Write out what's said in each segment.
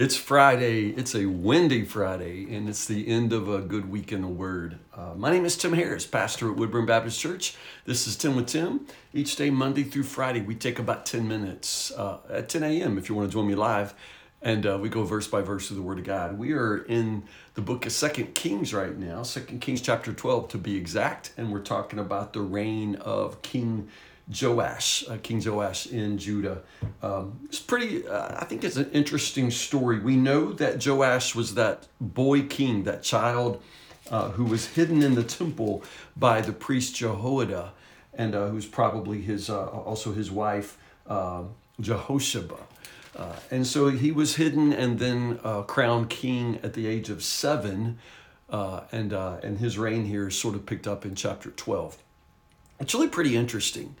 It's Friday. It's a windy Friday, and it's the end of a good week in the Word. Uh, my name is Tim Harris, pastor at Woodburn Baptist Church. This is 10 with Tim. Each day, Monday through Friday, we take about 10 minutes uh, at 10 a.m. if you want to join me live, and uh, we go verse by verse through the Word of God. We are in the book of Second Kings right now, Second Kings chapter 12 to be exact, and we're talking about the reign of King Joash, uh, King Joash in Judah. Um, it's pretty, uh, I think it's an interesting story. We know that Joash was that boy king, that child uh, who was hidden in the temple by the priest Jehoiada, and uh, who's probably his uh, also his wife um, Jehosheba. Uh, and so he was hidden and then crowned king at the age of seven, and and his reign here is sort of picked up in chapter twelve. It's really pretty interesting.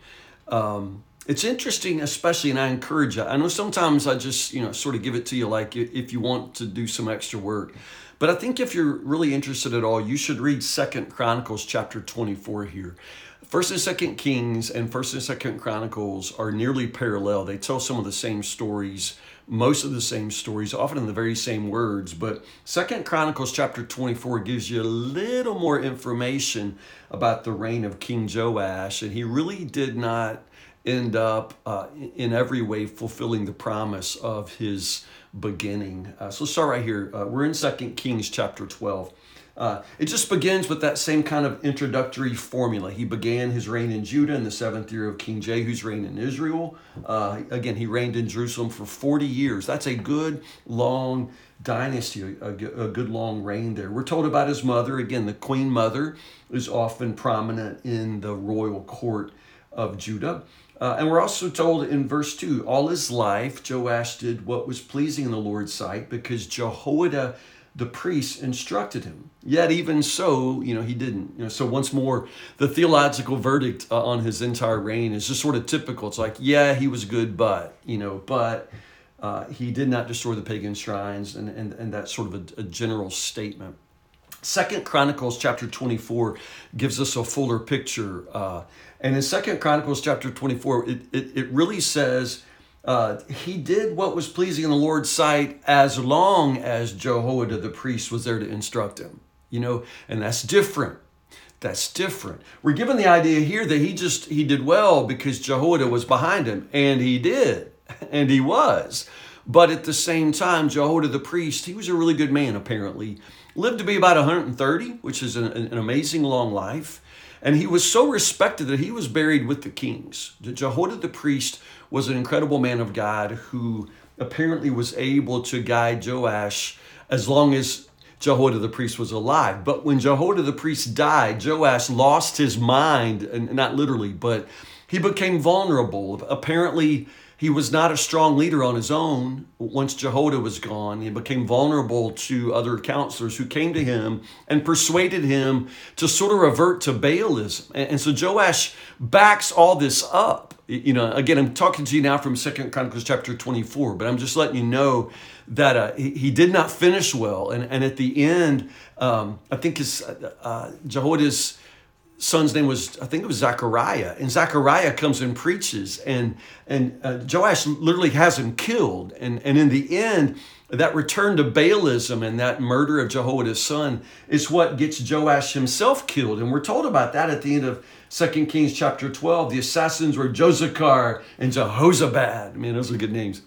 Um, it's interesting, especially, and I encourage you. I know sometimes I just, you know, sort of give it to you like if you want to do some extra work. But I think if you're really interested at all, you should read Second Chronicles chapter 24 here. First and Second Kings and First and Second Chronicles are nearly parallel. They tell some of the same stories, most of the same stories, often in the very same words. But Second Chronicles chapter 24 gives you a little more information about the reign of King Joash, and he really did not end up uh, in every way fulfilling the promise of his beginning. Uh, so let's start right here. Uh, we're in Second Kings chapter 12. Uh, it just begins with that same kind of introductory formula. He began his reign in Judah in the seventh year of King Jehu's reign in Israel. Uh, again, he reigned in Jerusalem for 40 years. That's a good, long dynasty, a, a good, long reign there. We're told about his mother. Again, the queen mother is often prominent in the royal court of Judah. Uh, and we're also told in verse 2 all his life, Joash did what was pleasing in the Lord's sight because Jehoiada the priests instructed him. Yet even so, you know, he didn't. You know, so once more, the theological verdict uh, on his entire reign is just sort of typical. It's like, yeah, he was good, but you know, but uh, he did not destroy the pagan shrines, and and, and that's sort of a, a general statement. Second Chronicles chapter 24 gives us a fuller picture. Uh, and in Second Chronicles chapter 24, it, it, it really says uh, he did what was pleasing in the Lord's sight as long as Jehoiada the priest was there to instruct him. You know, and that's different. That's different. We're given the idea here that he just he did well because Jehoiada was behind him, and he did, and he was. But at the same time, Jehoiada the priest, he was a really good man, apparently. Lived to be about 130, which is an, an amazing long life. And he was so respected that he was buried with the kings. Jehoiada the priest was an incredible man of God who apparently was able to guide Joash as long as Jehoiada the priest was alive. But when Jehoiada the priest died, Joash lost his mind, and not literally, but he became vulnerable. Apparently, he was not a strong leader on his own once Jehoiada was gone. He became vulnerable to other counselors who came to him and persuaded him to sort of revert to Baalism. And so Joash backs all this up. You know, again, I'm talking to you now from Second Chronicles chapter 24, but I'm just letting you know that uh, he, he, did not finish well. And, and at the end, um, I think his, uh, uh Jehoiada's son's name was I think it was Zechariah, and Zechariah comes and preaches, and and uh, Joash literally has him killed, and and in the end. That return to Baalism and that murder of Jehoiada's son is what gets Joash himself killed. And we're told about that at the end of 2 Kings chapter 12. The assassins were Jozacar and Jehozabad. Man, those are good names.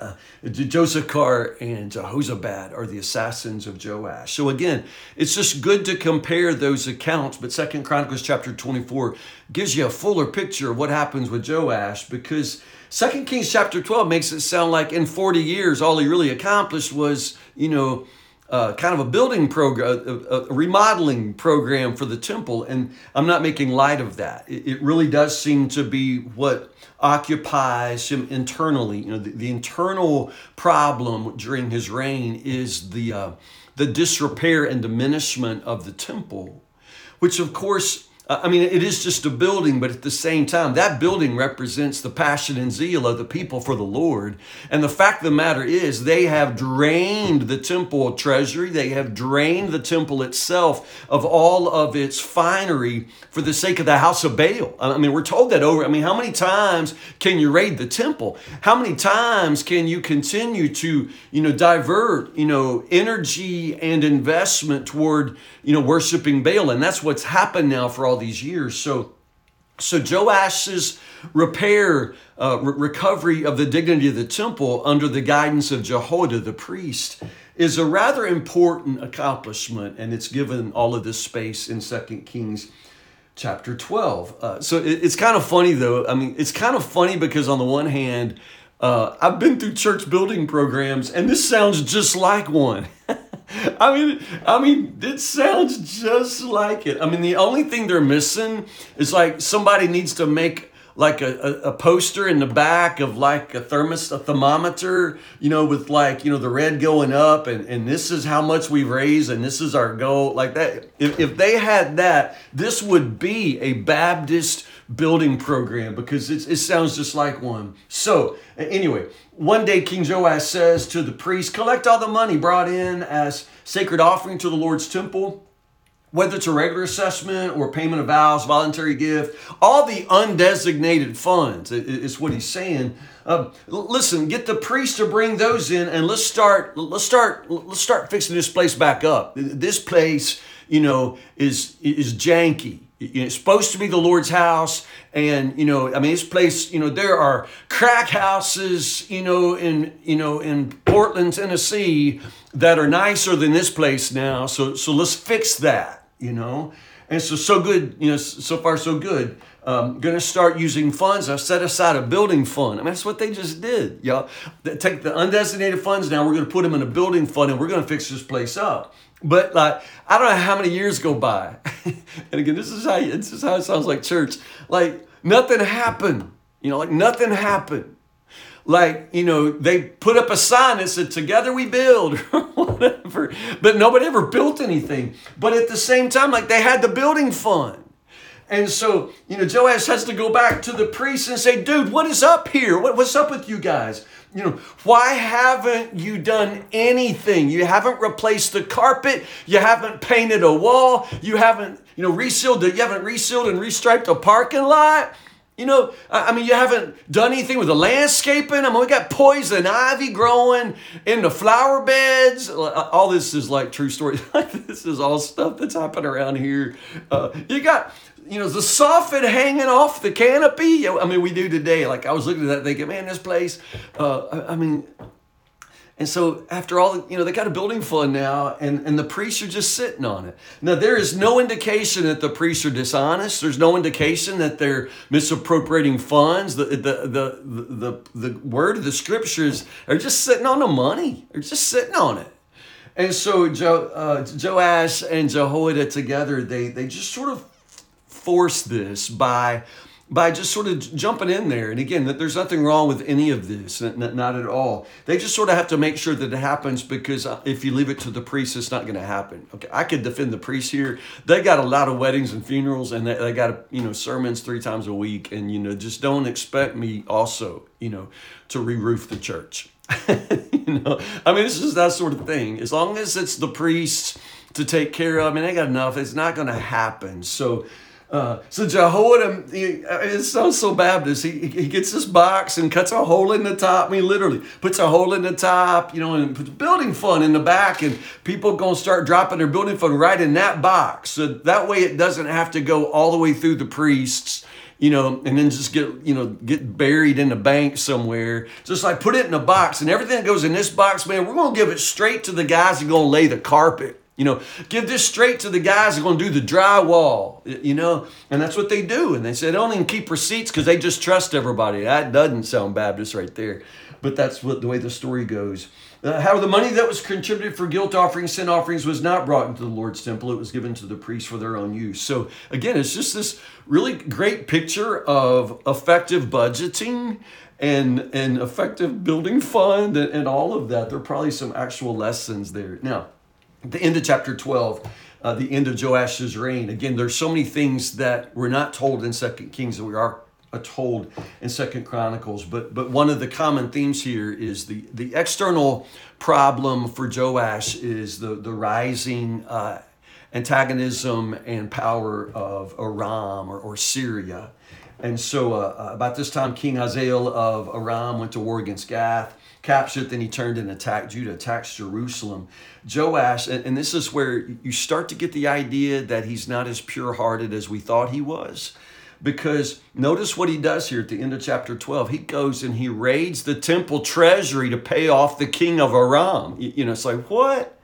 Uh, Jozacar and Jehozabad are the assassins of Joash. So again, it's just good to compare those accounts, but Second Chronicles chapter 24 gives you a fuller picture of what happens with Joash because Second Kings chapter 12 makes it sound like in 40 years all he really accomplished was, you know, uh, kind of a building program, a, a, remodeling program for the temple. And I'm not making light of that. It, it really does seem to be what occupies him internally. You know, the, the internal problem during his reign is the uh, the disrepair and diminishment of the temple, which of course Uh, I mean, it is just a building, but at the same time, that building represents the passion and zeal of the people for the Lord. And the fact of the matter is, they have drained the temple treasury, they have drained the temple itself of all of its finery for the sake of the house of Baal. Uh, I mean, we're told that over. I mean, how many times can you raid the temple? How many times can you continue to, you know, divert, you know, energy and investment toward, you know, worshiping Baal? And that's what's happened now for all these years. So, so Joash's repair, uh, re- recovery of the dignity of the temple under the guidance of Jehoiada the priest is a rather important accomplishment, and it's given all of this space in Second Kings chapter 12. Uh, so it, it's kind of funny though. I mean, it's kind of funny because on the one hand, uh, I've been through church building programs, and this sounds just like one. I mean, I mean, it sounds just like it. I mean, the only thing they're missing is like somebody needs to make like a, a, a, poster in the back of like a thermos, a thermometer, you know, with like, you know, the red going up and, and this is how much we've raised and this is our goal. Like that. If, if they had that, this would be a Baptist building program because it, it sounds just like one. So, anyway, one day King Joash says to the priest, collect all the money brought in as sacred offering to the Lord's temple whether it's a regular assessment or payment of vows, voluntary gift, all the undesignated funds is what he's saying. Uh, listen, get the priest to bring those in, and let's start. Let's start. Let's start fixing this place back up. This place, you know, is is janky. It's supposed to be the Lord's house, and you know, I mean, this place, you know, there are crack houses, you know, in you know in Portland, Tennessee, that are nicer than this place now. So, so let's fix that, you know. And so, so good, you know, so far so good. Um, going to start using funds. I've set aside a building fund. I mean, that's what they just did, y'all. Take the undesignated funds now. We're going to put them in a building fund, and we're going to fix this place up. But like, I don't know how many years go by. and again, this is how this is how it sounds like church. Like nothing happened. You know, like nothing happened. Like, you know, they put up a sign that said, Together we build, or whatever. But nobody ever built anything. But at the same time, like they had the building fund. And so, you know, Joash has to go back to the priest and say, dude, what is up here? What, what's up with you guys? You know, why haven't you done anything? You haven't replaced the carpet. You haven't painted a wall. You haven't, you know, resealed it. You haven't resealed and restriped a parking lot. You know, I mean, you haven't done anything with the landscaping. I mean, we got poison ivy growing in the flower beds. All this is like true stories. this is all stuff that's happening around here. Uh, you got you know, the soffit hanging off the canopy. I mean, we do today. Like I was looking at that thinking, man, this place, uh, I mean, and so after all, you know, they got a building fund now and, and the priests are just sitting on it. Now, there is no indication that the priests are dishonest. There's no indication that they're misappropriating funds. The, the, the, the, the, the word of the scriptures are just sitting on the money. They're just sitting on it. And so jo, uh, Joash and Jehoiada together, they, they just sort of force this by by just sort of jumping in there. And again, that there's nothing wrong with any of this, not at all. They just sort of have to make sure that it happens because uh, if you leave it to the priest, it's not going to happen. Okay, I could defend the priest here. They got a lot of weddings and funerals, and they, got you know sermons three times a week, and you know just don't expect me also you know to re-roof the church. you know, I mean, this is that sort of thing. As long as it's the priest to take care of, I mean, they got enough. It's not going to happen. So uh, so Jehoiada, he, uh, it sounds so Baptist. He, he gets this box and cuts a hole in the top. I mean, literally puts a hole in the top, you know, and puts building fund in the back, and people gonna start dropping their building fund right in that box. So that way, it doesn't have to go all the way through the priests you know, and then just get, you know, get buried in the bank somewhere. Just like put it in a box and everything that goes in this box, man, we're to give it straight to the guys who to lay the carpet. You know, give this straight to the guys who are going to do the drywall, you know, and that's what they do. And they said, don't even keep receipts because they just trust everybody. That doesn't sound Baptist right there, but that's what the way the story goes. Uh, how the money that was contributed for guilt offerings, sin offerings, was not brought into the Lord's temple. It was given to the priests for their own use. So, again, it's just this really great picture of effective budgeting and, and effective building fund and, and all of that. There are probably some actual lessons there. Now, the end of chapter 12, uh, the end of Joash's reign. Again, there's so many things that we're not told in Second Kings that we are uh, told in Second Chronicles. But but one of the common themes here is the the external problem for Joash is the the rising uh, antagonism and power of Aram or, or Syria. And so, uh, uh, about this time, King Hazael of Aram went to war against Gath, captured then he turned and attacked Judah, attacked Jerusalem. Joash, and, and this is where you start to get the idea that he's not as pure hearted as we thought he was. Because notice what he does here at the end of chapter 12. He goes and he raids the temple treasury to pay off the king of Aram. You, you know, it's like, what?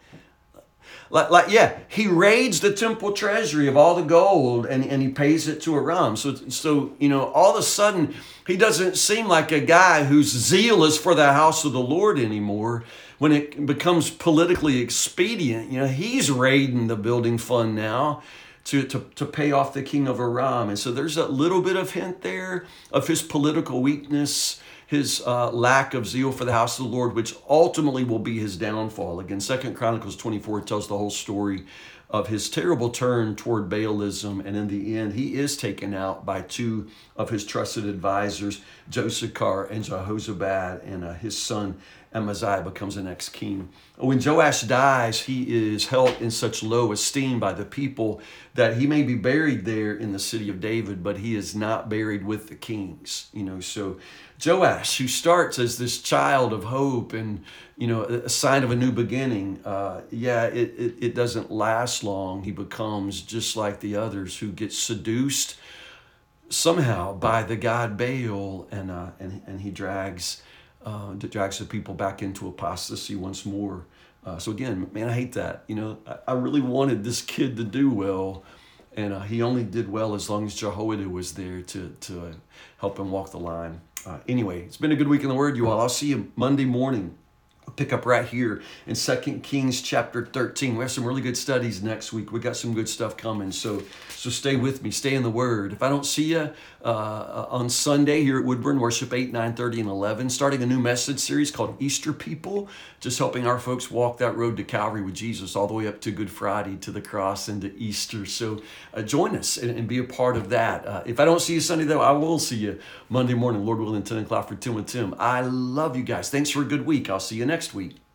Like, like, yeah, he raids the temple treasury of all the gold and, and he pays it to Aram. So, so, you know, all of a sudden, he doesn't seem like a guy who's zealous for the house of the Lord anymore. When it becomes politically expedient, you know, he's raiding the building fund now to, to, to pay off the king of Aram. And so there's a little bit of hint there of his political weakness his uh, lack of zeal for the house of the Lord, which ultimately will be his downfall. Again, Second Chronicles 24 tells the whole story of his terrible turn toward Baalism, and in the end, he is taken out by two of his trusted advisors, Jozacar and Jehozabad, and uh, his son Amaziah becomes the next king. When Joash dies, he is held in such low esteem by the people that he may be buried there in the city of David, but he is not buried with the kings. You know, so Joash, who starts as this child of hope and you know a sign of a new beginning, uh, yeah, it, it, it doesn't last long. He becomes just like the others who get seduced somehow by the god Baal, and uh, and and he drags uh, drags the people back into apostasy once more. Uh, so again, man, I hate that. You know, I, I really wanted this kid to do well, and uh, he only did well as long as Jehoiada was there to to help him walk the line. Uh, anyway, it's been a good week in the Word, you all. I'll see you Monday morning. Pick up right here in Second Kings chapter 13. We have some really good studies next week. We got some good stuff coming. So so stay with me. Stay in the Word. If I don't see you uh, on Sunday here at Woodburn, worship 8, 9, 30, and 11, starting a new message series called Easter People, just helping our folks walk that road to Calvary with Jesus all the way up to Good Friday, to the cross, and to Easter. So uh, join us and, and, be a part of that. Uh, if I don't see you Sunday, though, I will see you Monday morning, Lord willing, 10 o'clock for 10 with Tim. I love you guys. Thanks for a good week. I'll see you next week.